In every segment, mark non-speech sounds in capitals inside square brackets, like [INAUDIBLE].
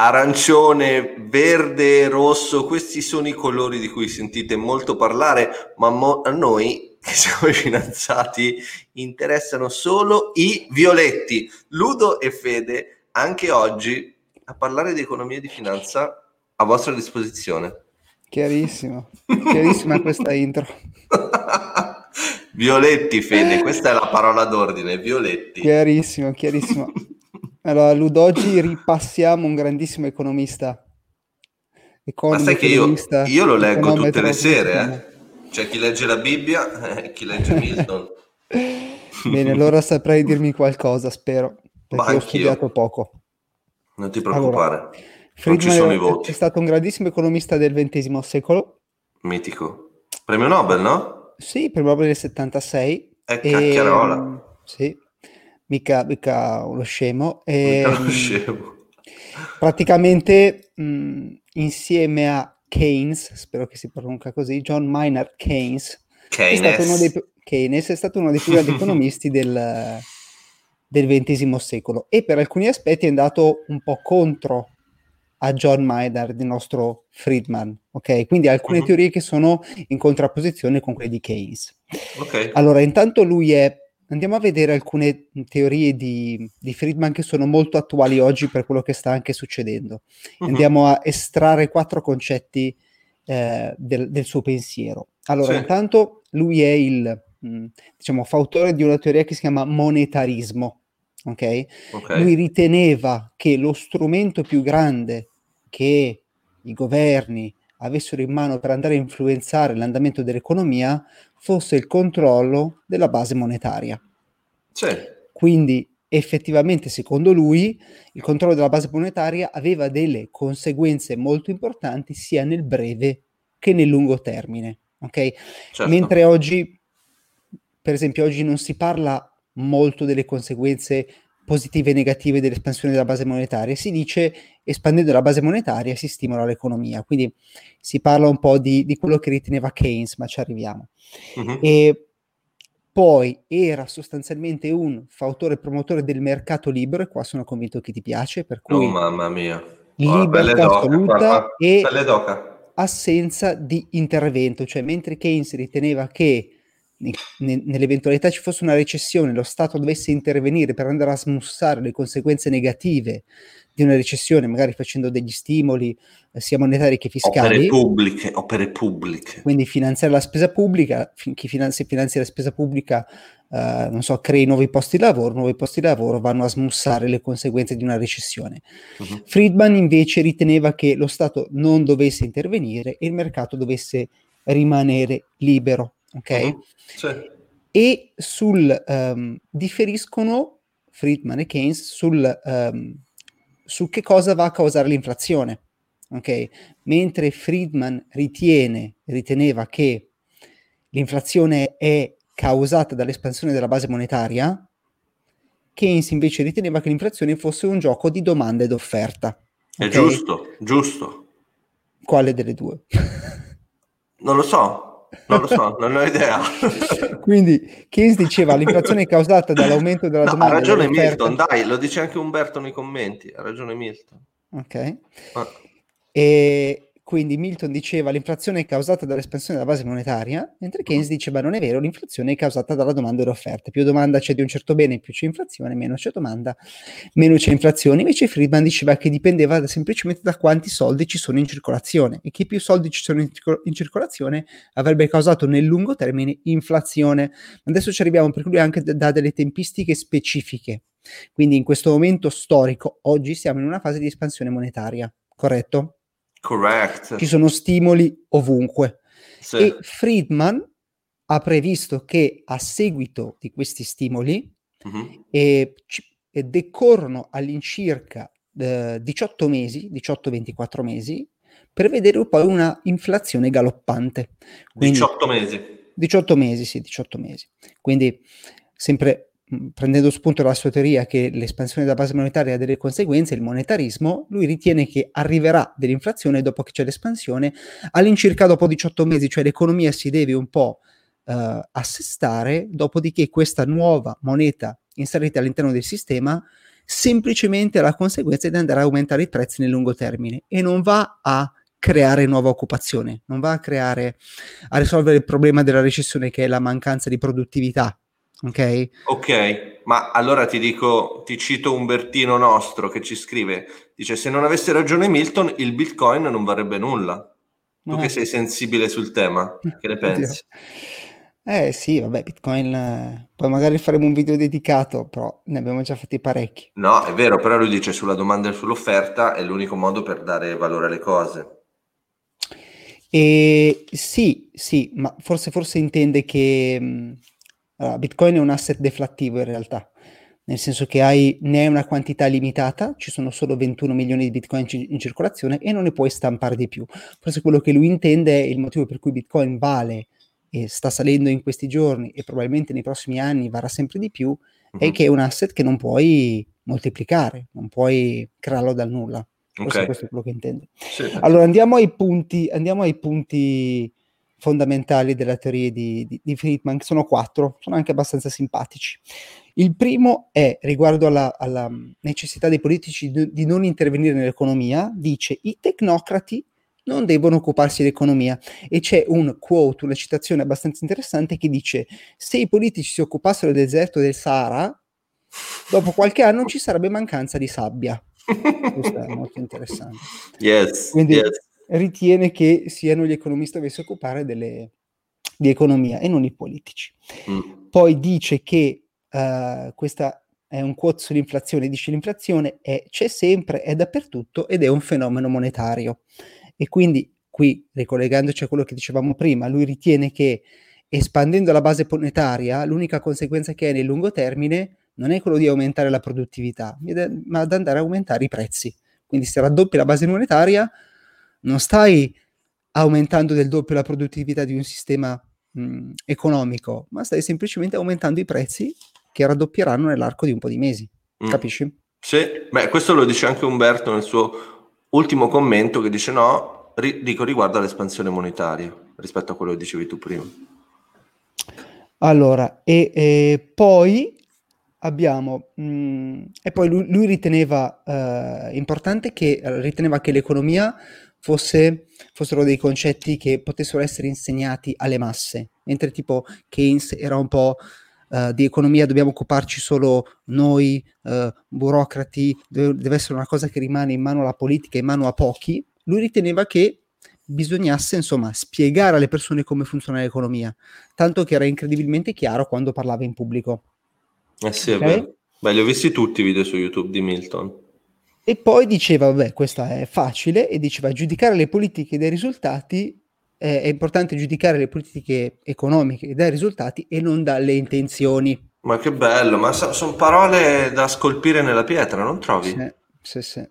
arancione, verde, rosso, questi sono i colori di cui sentite molto parlare, ma mo- a noi che siamo i finanziati interessano solo i violetti. Ludo e Fede, anche oggi a parlare di economia e di finanza a vostra disposizione. Chiarissimo, chiarissima questa [LAUGHS] intro. violetti, Fede, questa è la parola d'ordine, violetti. Chiarissimo, chiarissimo. [LAUGHS] Allora, Ludo, oggi ripassiamo un grandissimo economista. Economy, Ma sai che io, io lo leggo tutte le sere, eh? C'è chi legge la Bibbia e chi legge Milton. [LAUGHS] Bene, allora saprai dirmi qualcosa, spero, perché ho studiato poco. Non ti preoccupare. Allora, Friedman è stato un grandissimo economista del XX secolo. Mitico. Premio Nobel, no? Sì, premio Nobel del 76. È cacchiarola. Sì, mica, mica uno scemo. E, mica uno ehm, scemo. Praticamente mh, insieme a Keynes, spero che si pronunca così, John Maynard Keynes, Keynes. È, stato dei, Keynes è stato uno dei più grandi [LAUGHS] economisti del, del XX secolo e per alcuni aspetti è andato un po' contro a John Maynard, il nostro Friedman, ok? Quindi alcune uh-huh. teorie che sono in contrapposizione con quelle di Keynes. Okay. Allora, intanto lui è... Andiamo a vedere alcune teorie di, di, Friedman che sono molto attuali oggi per quello che sta anche succedendo. Uh-huh. Andiamo a estrarre quattro concetti eh, del, del, suo pensiero. Allora, sì. intanto lui è il, mh, mm, diciamo, fautore di una teoria che si chiama monetarismo, Okay? ok? Lui riteneva che lo strumento più grande che i governi avessero in mano per andare a influenzare l'andamento dell'economia fosse il controllo della base monetaria. Sì. Quindi effettivamente, secondo lui, il controllo della base monetaria aveva delle conseguenze molto importanti sia nel breve che nel lungo termine. Okay? Certo. Mentre oggi, per esempio, oggi non si parla molto delle conseguenze positive e negative dell'espansione della base monetaria. Si dice espandendo la base monetaria si stimola l'economia, quindi si parla un po' di, di quello che riteneva Keynes, ma ci arriviamo. Uh-huh. E poi era sostanzialmente un fautore e promotore del mercato libero, e qua sono convinto che ti piace, per cui... Oh mamma mia! Libertà oh, assoluta e assenza di intervento, cioè mentre Keynes riteneva che nell'eventualità ci fosse una recessione, lo Stato dovesse intervenire per andare a smussare le conseguenze negative di una recessione, magari facendo degli stimoli eh, sia monetari che fiscali. Opere pubbliche, opere pubbliche. Quindi finanziare la spesa pubblica, chi finanzia, finanzia la spesa pubblica, eh, non so, crei nuovi posti di lavoro, nuovi posti di lavoro vanno a smussare le conseguenze di una recessione. Uh-huh. Friedman invece riteneva che lo Stato non dovesse intervenire e il mercato dovesse rimanere libero ok? Uh-huh. Sì. E sul um, differiscono Friedman e Keynes sul, um, su che cosa va a causare l'inflazione. Ok? Mentre Friedman ritiene, riteneva che l'inflazione è causata dall'espansione della base monetaria, Keynes invece riteneva che l'inflazione fosse un gioco di domanda ed offerta. È giusto, giusto. Quale delle due? non lo so, non lo so, non ho idea. [LAUGHS] Quindi Keynes diceva l'inflazione è causata dall'aumento della no, domanda. Ha ragione Milton, dai, lo dice anche Umberto nei commenti, ha ragione Milton. Ok. Ah. E quindi Milton diceva l'inflazione è causata dall'espansione della base monetaria, mentre Keynes uh-huh. diceva non è vero, l'inflazione è causata dalla domanda e dall'offerta. Più domanda c'è di un certo bene, più c'è inflazione, meno c'è domanda, meno c'è inflazione. Invece Friedman diceva che dipendeva semplicemente da quanti soldi ci sono in circolazione e che più soldi ci sono in, in circolazione avrebbe causato nel lungo termine inflazione. Adesso ci arriviamo per cui anche da, da delle tempistiche specifiche. Quindi in questo momento storico, oggi siamo in una fase di espansione monetaria, corretto? Correct. Ci sono stimoli ovunque. Sì. E Friedman ha previsto che a seguito di questi stimoli uh-huh. eh, ci, eh, decorrono all'incirca eh, 18 mesi, 18-24 mesi, per vedere poi una inflazione galoppante. Quindi, 18 mesi. 18 mesi, sì, 18 mesi. Quindi sempre prendendo spunto dalla sua teoria che l'espansione della base monetaria ha delle conseguenze, il monetarismo, lui ritiene che arriverà dell'inflazione dopo che c'è l'espansione all'incirca dopo 18 mesi, cioè l'economia si deve un po' uh, assestare, dopodiché questa nuova moneta inserita all'interno del sistema semplicemente la conseguenza di andare a aumentare i prezzi nel lungo termine e non va a creare nuova occupazione, non va a creare, a risolvere il problema della recessione che è la mancanza di produttività. Ok? Ok, ma allora ti dico, ti cito Umbertino nostro che ci scrive, dice se non avesse ragione Milton il Bitcoin non varrebbe nulla. Tu eh. che sei sensibile sul tema, che ne [LAUGHS] pensi? Eh sì, vabbè, Bitcoin, poi magari faremo un video dedicato, però ne abbiamo già fatti parecchi. No, è vero, però lui dice sulla domanda e sull'offerta è l'unico modo per dare valore alle cose. E sì, sì, ma forse, forse intende che mh, allora, Bitcoin è un asset deflattivo in realtà, nel senso che hai, ne hai una quantità limitata, ci sono solo 21 milioni di Bitcoin in circolazione e non ne puoi stampare di più. Forse quello che lui intende è il motivo per cui Bitcoin vale e sta salendo in questi giorni e probabilmente nei prossimi anni varrà sempre di più, uh-huh. è che è un asset che non puoi moltiplicare, non puoi crearlo dal nulla. Okay. Questo è quello che intendo. Sì. Allora andiamo ai punti, andiamo ai punti fondamentali della teoria di, di, di, Friedman, che sono quattro, sono anche abbastanza simpatici. Il primo è riguardo alla, alla necessità dei politici di, di, non intervenire nell'economia, dice i tecnocrati non devono occuparsi dell'economia e c'è un quote, una citazione abbastanza interessante che dice se i politici si occupassero del deserto del Sahara, dopo qualche anno ci sarebbe mancanza di sabbia. Questo è molto interessante. Yes, Quindi yes. Ritiene che siano gli economisti a doversi occupare delle, di economia e non i politici. Mm. Poi dice che uh, questa è un quote sull'inflazione, dice l'inflazione è, c'è sempre, è dappertutto ed è un fenomeno monetario. E quindi qui, ricollegandoci a quello che dicevamo prima, lui ritiene che espandendo la base monetaria, l'unica conseguenza che è nel lungo termine non è quello di aumentare la produttività, ma ad andare a aumentare i prezzi. Quindi se raddoppi la base monetaria, non stai aumentando del doppio la produttività di un sistema mh, economico, ma stai semplicemente aumentando i prezzi che raddoppieranno nell'arco di un po' di mesi. Mm. Capisci? Sì, beh, questo lo dice anche Umberto nel suo ultimo commento che dice no, ri- dico riguardo all'espansione monetaria rispetto a quello che dicevi tu prima. Allora, e, e poi abbiamo, mh, e poi lui, lui riteneva uh, importante che riteneva che l'economia fosse, fossero dei concetti che potessero essere insegnati alle masse, mentre tipo Keynes era un po' uh, di economia dobbiamo occuparci solo noi, uh, burocrati, deve, deve essere una cosa che rimane in mano alla politica, in mano a pochi, lui riteneva che bisognasse insomma spiegare alle persone come funziona l'economia, tanto che era incredibilmente chiaro quando parlava in pubblico. Eh sì, okay? beh. beh, li ho visti tutti i video su YouTube di Milton. E poi diceva, vabbè, questa è facile, e diceva, giudicare le politiche dai risultati, eh, è importante giudicare le politiche economiche dai risultati e non dalle intenzioni. Ma che bello, ma so, sono parole da scolpire nella pietra, non trovi? Sì, sì, sì.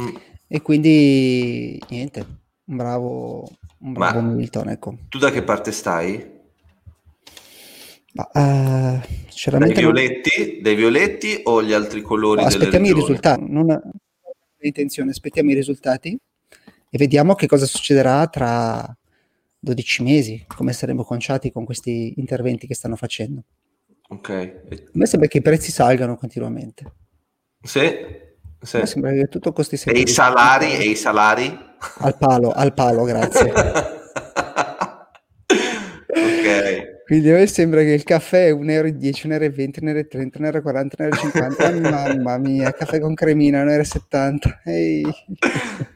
Mm. E quindi, niente, un bravo, un bravo ma Milton, ecco. Tu da che parte stai? Ma, uh, dai violetti, non... dei violetti o gli altri colori? No, aspettiamo i risultati, non intenzione, aspettiamo i risultati e vediamo che cosa succederà tra 12 mesi, come saremo conciati con questi interventi che stanno facendo. Ok. A me sembra che i prezzi salgano continuamente. Sì, sì. A me sembra che tutto costi sempre. E i salari? E i salari? Al palo, al palo, grazie. [LAUGHS] Quindi a me sembra che il caffè è 1,10 euro, 1,20 euro, 1,30 euro, 1,40 euro, 1,50 euro. Mamma mia, caffè con cremina, 1,70 euro.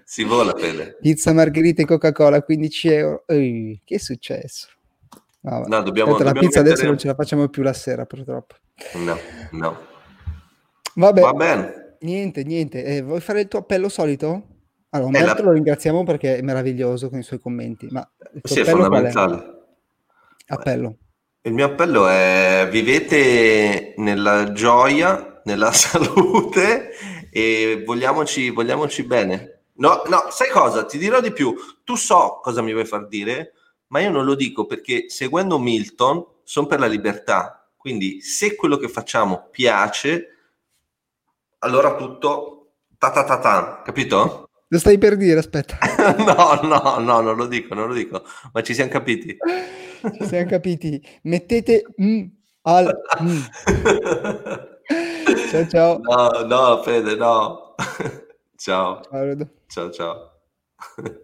Si vola, Fede. Pizza, margherita e Coca-Cola, 15 euro. Ehi, che è successo? No, no dobbiamo, Aspetta, la pizza mettere... adesso non ce la facciamo più la sera, purtroppo. No, no. Vabbè. Va bene. Niente, niente. Eh, vuoi fare il tuo appello solito? Allora, Umberto la... lo ringraziamo perché è meraviglioso con i suoi commenti, ma il sì, è fondamentale. Appello. Il mio appello è vivete nella gioia, nella [LAUGHS] salute e vogliamoci, vogliamoci bene. No, no, sai cosa? Ti dirò di più. Tu so cosa mi vuoi far dire, ma io non lo dico perché seguendo Milton sono per la libertà. Quindi se quello che facciamo piace, allora tutto ta ta ta ta, capito? Lo stai per dire, aspetta. [LAUGHS] no, no, no, non lo dico, non lo dico, ma ci siamo capiti. [LAUGHS] [LAUGHS] Ci siamo capiti. Mettete mm al [LAUGHS] mm. Ciao ciao. No, no, Fede, no. [LAUGHS] ciao. Ciao, ciao. ciao.